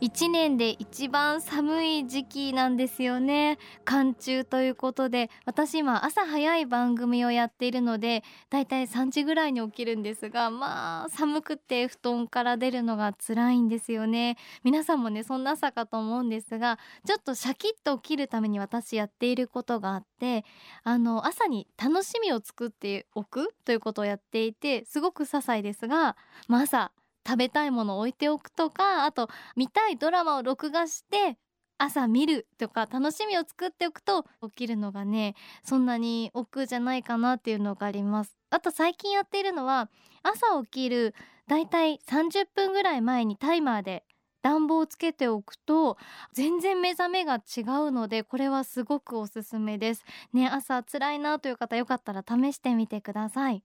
1年で一番寒い時期なんですよね。寒中ということで私今朝早い番組をやっているのでだいたい3時ぐらいに起きるんですがまあ寒くて布団から出るのが辛いんですよね。皆さんもねそんな朝かと思うんですがちょっとシャキッと起きるために私やっていることがあってあの朝に楽しみを作っておくということをやっていてすごく些細ですが、まあ、朝食べたいものを置いておくとかあと見たいドラマを録画して朝見るとか楽しみを作っておくと起きるのがねそんなに億劫じゃないかなっていうのがあります。あと最近やっているのは朝起きるだいたい30分ぐらい前にタイマーで暖房をつけておくと全然目覚めが違うのでこれはすごくおすすめです。ね朝辛いなという方よかったら試してみてください。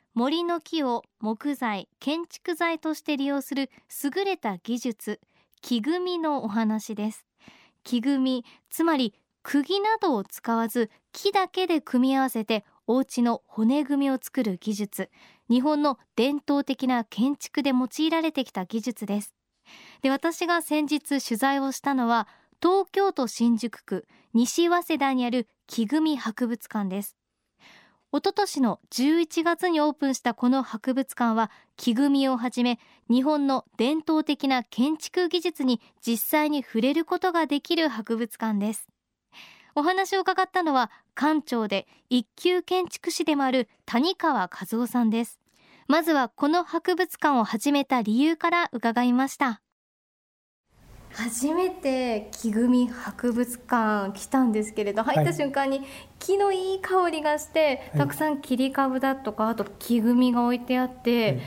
森の木を木材建築材として利用する優れた技術木組みのお話です。木組みつまり釘などを使わず木だけで組み合わせてお家の骨組みを作る技術。日本の伝統的な建築で用いられてきた技術です。で私が先日取材をしたのは東京都新宿区西早稲田にある木組博物館です。おととしの11月にオープンしたこの博物館は木組みをはじめ日本の伝統的な建築技術に実際に触れることができる博物館です。お話を伺ったのは館長で一級建築士でもある谷川和夫さんです。まずはこの博物館を始めた理由から伺いました。初めて木組み博物館来たんですけれど入った瞬間に木のいい香りがして、はい、たくさん切り株だとかあと木組みが置いてあって、はい、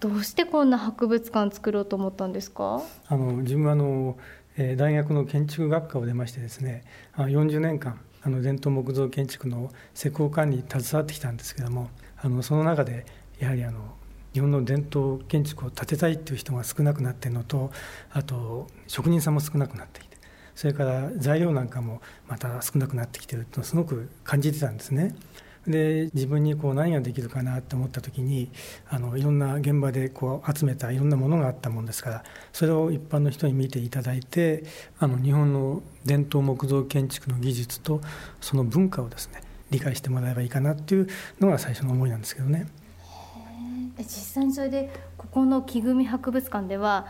どうしてこんな博物館作ろうと思ったんですか？あの自分はあの、えー、大学の建築学科を出ましてですね40年間あの伝統木造建築の施工管理に携わってきたんですけどもあのその中でやはりあの日本の伝統建築を建てたいっていう人が少なくなっているのとあと職人さんも少なくなってきてそれから材料なんかもまた少なくなってきてるとすごく感じてたんですね。で自分にこう何ができるかなと思った時にあのいろんな現場でこう集めたいろんなものがあったもんですからそれを一般の人に見ていただいてあの日本の伝統木造建築の技術とその文化をですね理解してもらえばいいかなっていうのが最初の思いなんですけどね。実際にそれでここの木組博物館では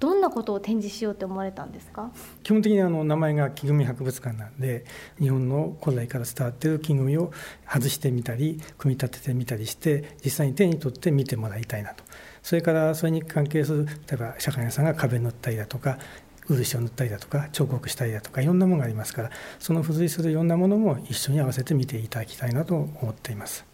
どんなことを展示しようって思われたんですか？基本的にあの名前が木組博物館なんで日本の古来から伝わっている木組を外してみたり組み立ててみたりして実際に手に取って見てもらいたいなとそれからそれに関係する例えば社会屋さんが壁塗ったりだとか漆を塗ったりだとか彫刻したりだとかいろんなものがありますからその付随するいろんなものも一緒に合わせて見ていただきたいなと思っています。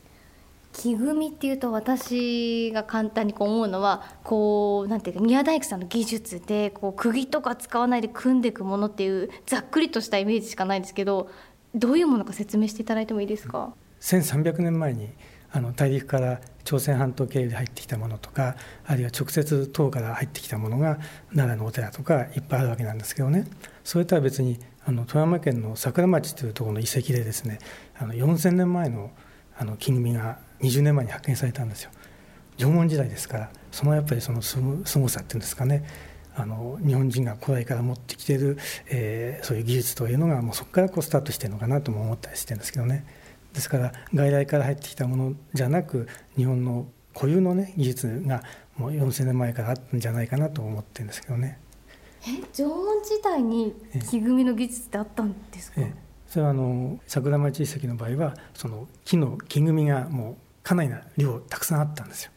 木組みっていうと私が簡単にこう思うのはこうなんていうか宮大工さんの技術でこう釘とか使わないで組んでいくものっていうざっくりとしたイメージしかないんですけどどういうものか説明していただいてもいいですか？1300年前にあの大陸から朝鮮半島経由で入ってきたものとかあるいは直接唐から入ってきたものが奈良のお寺とかいっぱいあるわけなんですけどね。それとは別にあの富山県の桜町というところの遺跡でですねあの4000年前のあの木組みが20年前に発見されたんですよ。縄文時代ですからそのやっぱりそのすごさっていうんですかね。あの日本人が古代から持ってきている、えー、そういう技術というのがもうそこからこうスタートしてるのかなとも思ったりしてるんですけどね。ですから外来から入ってきたものじゃなく日本の固有のね技術がもう4,000年前からあったんじゃないかなと思ってるんですけどね。え縄文時代に木組みの技術ってあったんですか、ええ。それはあの桜町遺跡の場合はその木の木組みがもうかなりな量たくさんあったんですよ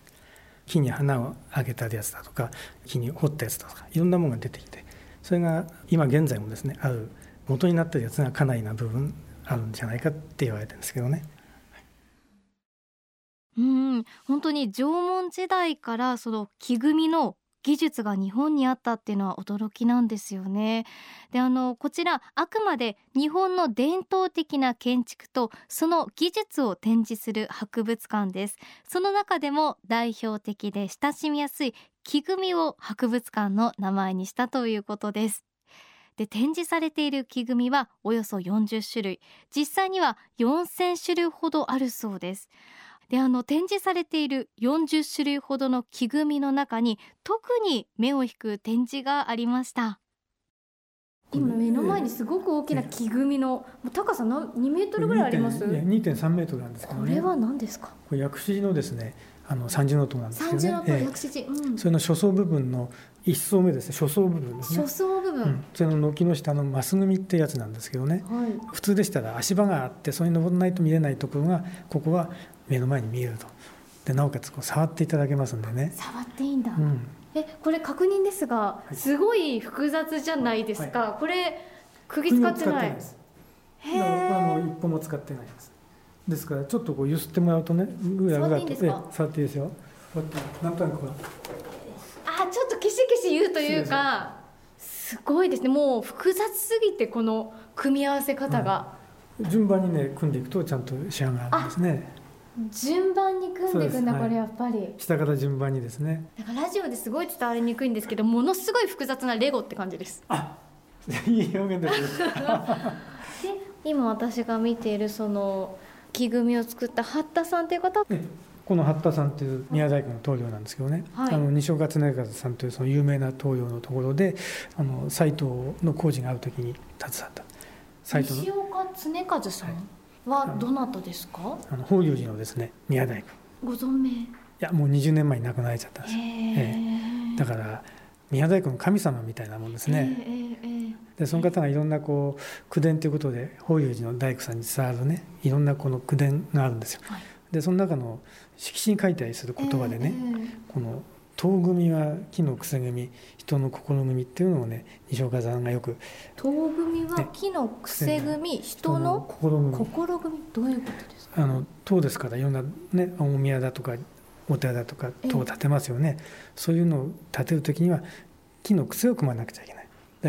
木に花をあげたやつだとか木に掘ったやつだとかいろんなものが出てきてそれが今現在もですねある元になってるやつがかなりな部分あるんじゃないかって言われてるんですけどね。うん本当に縄文時代からその木組みの技術が日本にあったっていうのは驚きなんですよね。であのこちらあくまで日本の伝統的な建築とその技術を展示する博物館です。その中でも代表的で親しみやすい木組みを博物館の名前にしたということです。で展示されている木組みはおよそ40種類実際には4000種類ほどあるそうですであの展示されている40種類ほどの木組みの中に特に目を引く展示がありました今目の前にすごく大きな木組みの高さ何2メートルぐらいあります？2.3メートルなんですけど、ね、これは何ですか？これ薬師のですねあの三重の塔なんですけどね。三重の塔、薬師寺、うん、それの初層部分の一層目ですね。初層部分ですね。初層部分。うん、それの軒の下のマス組ってやつなんですけどね。はい、普通でしたら足場があってそれに登らないと見れないところがここは目の前に見えると。でなおかつこう触っていただけますんでね。触っていいんだ、うん、えこれ確認ですが、すごい複雑じゃないですか、はい、これ釘使ってない。です。へえ一歩も使ってないです。ですからちょっとこう揺すってもらうとねぐらぐらと触っていいですよ。なんとなくこう。あちょっとキシキシ言うというかす。ごいですね。もう複雑すぎてこの組み合わせ方が、うん、順番にね組んでいくとちゃんと仕上がるんですね順番に組んでいくんだ、これやっぱり。下から順番にですね。だからラジオですごい伝わりにくいんですけどものすごい複雑なレゴって感じです。あいい表現です で今私が見ているその木組みを作った八田さんという方。この八田さんという宮大工の棟梁なんですけどね、はい、あの西岡恒和さんというその有名な棟梁のところであの斎藤の工事がある時に携わった。西岡恒和さん、はいはどなたですか？あの法隆寺のですね宮大工ご存命？いやもう20年前に亡くなられちゃったんです、ええ、だから宮大工の神様みたいなもんですね、でその方がいろんなこう口伝ということで法隆寺の大工さんに伝わるねいろんなこの口伝があるんですよ、はい、でその中の色紙に書いたりする言葉でね、この遠組は木のくせ組人の心組っていうのをね西岡さんがよく遠組は木のくせ組、ね、人の心組。心組。どういうことですか？あの塔ですからいろんなね大宮だとかお寺だとか塔を建てますよね。そういうのを建てる時には木の癖を組まなくちゃいけない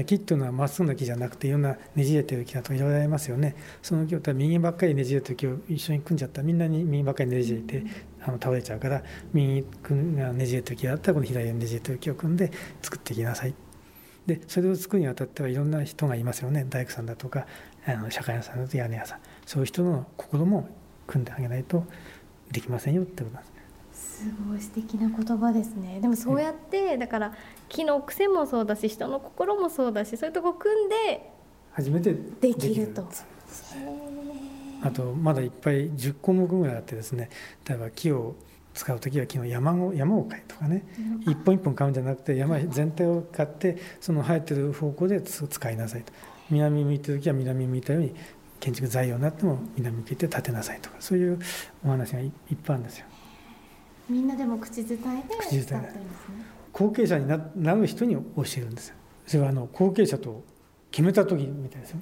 木っていうのはまっすぐな木じゃなくていろんなねじれてる木だといろいろありますよね。その木を右ばっかりねじれてる木を一緒に組んじゃった。らみんなに右ばっかりねじれてあの倒れちゃうから右がねじれてる木だったらこの左にねじれてる木を組んで作っていきなさい。でそれを作るにあたってはいろんな人がいますよね。大工さんだとかあの社会屋さんだと屋根屋さん。そういう人の心も組んであげないとできませんよってことなんです。すごい素敵な言葉ですね。でもそうやって、だから木の癖もそうだし人の心もそうだしそういうとこ組んで初めてできると。あとまだいっぱい10項目ぐらいあってですね。例えば木を使う時は木の山を山を買いとかね、うん、一本一本買うんじゃなくて山全体を買ってその生えてる方向で使いなさいと。南向いてる時は南向いたように建築材料になっても南向いて建てなさいとかそういうお話がいっぱいあるんですよ。みんなでも口伝えで口伝え、ね、後継者にななる人に教えるんですよ。それはあの後継者と決めた時みたいですよ。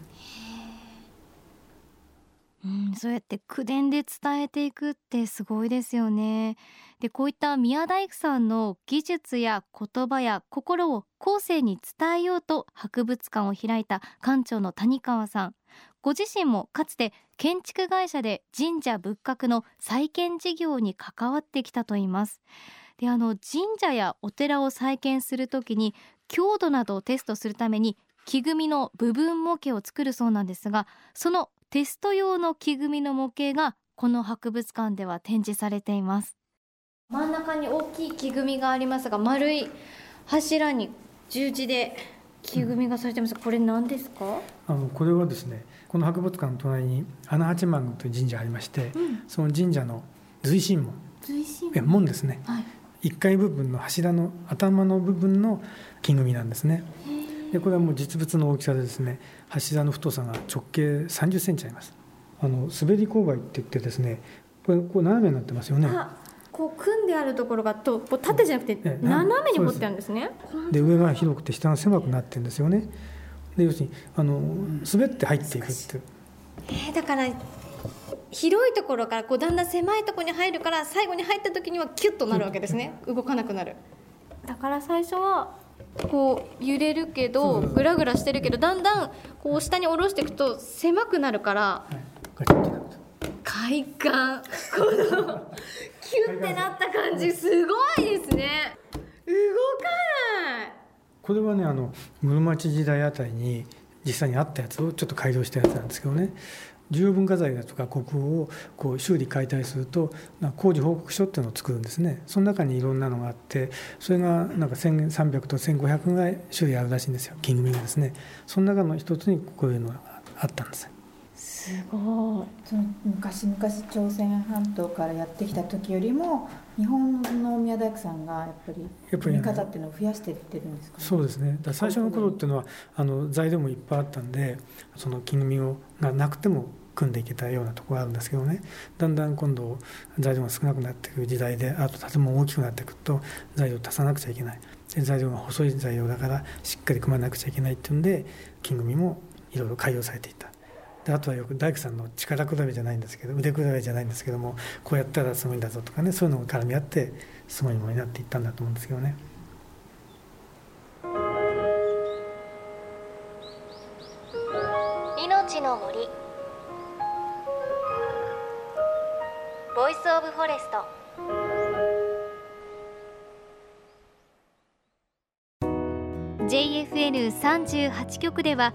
うん、そうやって口伝で伝えていくってすごいですよね。でこういった宮大工さんの技術や言葉や心を後世に伝えようと博物館を開いた館長の谷川さん。ご自身もかつて建築会社で神社仏閣の再建事業に関わってきたといいます。であの神社やお寺を再建するときに強度などをテストするために木組みの部分模型を作るそうなんですがそのテスト用の木組みの模型がこの博物館では展示されています。真ん中に大きい木組みがありますが丸い柱に十字で木組みがされてます、うん、これ何ですか？あのこれはですねこの博物館の隣に穴八幡宮という神社ありまして、うん、その神社の随神門。随神門。門ですね、はい、1階部分の柱の頭の部分の木組みなんですね。でこれはもう実物の大きさでですね柱の太さが直径30センチあります。あの滑り勾配って言ってですねこれこう斜めになってますよねこう組んであるところがとこう縦じゃなくて斜めに掘ってあるんですね。で上が広くて下が狭くなってるんですよね。で要するにあの滑って入っていくってえー、だから広いところからこうだんだん狭いところに入るから最後に入った時にはキュッとなるわけですね。動かなくなる。だから最初はこう揺れるけどグラグラしてるけどだんだんこう下に下ろしていくと狭くなるから、はい、快感。このキュッてなった感じすごいですね。動かない。これはねあの室町時代あたりに実際にあったやつをちょっと改良したやつなんですけどね。重要文化財だとか国宝をこう修理解体すると工事報告書っていうのを作るんですね。その中にいろんなのがあってそれがなんか1300と1500ぐらい種類あるらしいんですよ。金組がですね。その中の一つにこういうのがあったんですすごい。その昔々朝鮮半島からやってきた時よりも日本の宮大工さんがやっぱり組み方っていうのを増やしていってるんですか、ね、そうですね。だ最初の頃っていうのはあの材料もいっぱいあったんでその金組をがなくても組んでいけたようなところがあるんですけどね。だんだん今度材料が少なくなっていく時代であと建物大きくなっていくと材料を足さなくちゃいけない。で材料が細い材料だからしっかり組まなくちゃいけないっていうんで木組もいろいろ改良されていったであとはよく大工さんの力比べじゃないんですけど腕比べじゃないんですけどもこうやったらすごいんだぞとかねそういうのが絡み合ってすごいものになっていったんだと思うんですけどね。命の森 Voice of Forest「JFN38 局では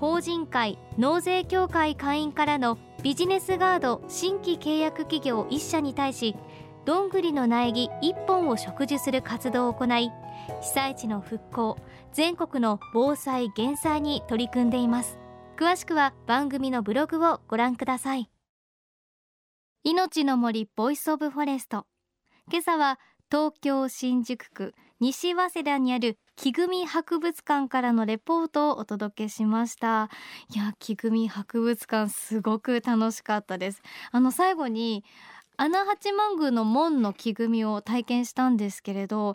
法人会納税協会会員からのビジネスガード新規契約企業1社に対しどんぐりの苗木1本を植樹する活動を行い被災地の復興全国の防災減災に取り組んでいます。詳しくは番組のブログをご覧ください。命の森 Voice of Forest。今朝は東京新宿区西早稲田にある木組博物館からのレポートをお届けしました。いや木組博物館すごく楽しかったです。あの最後に穴八幡宮の門の木組みを体験したんですけれど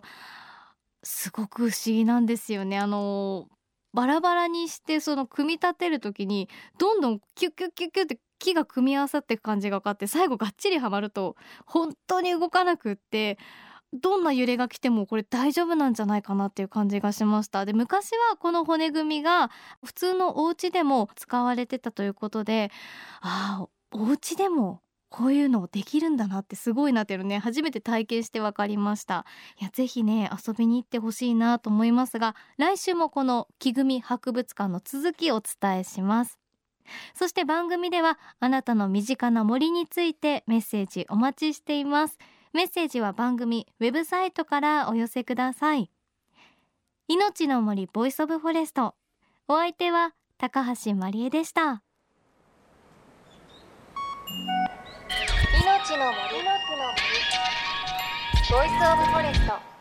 すごく不思議なんですよね。あのバラバラにしてその組み立てる時にどんどんキュッキュッキュッキュッって木が組み合わさっていく感じが分かって最後がっちりはまると本当に動かなくってどんな揺れが来てもこれ大丈夫なんじゃないかなっていう感じがしました。で昔はこの骨組みが普通のお家でも使われてたということでああお家でもこういうのできるんだなってすごいなっていうのね初めて体験して分かりました。いやぜひね遊びに行ってほしいなと思いますが来週もこの木組博物館の続きをお伝えします。そして番組ではあなたの身近な森についてメッセージお待ちしています。メッセージは番組ウェブサイトからお寄せください。命の森 Voice of Forest。お相手は高橋真理恵でした。命の森。の森。 Voice of Forest。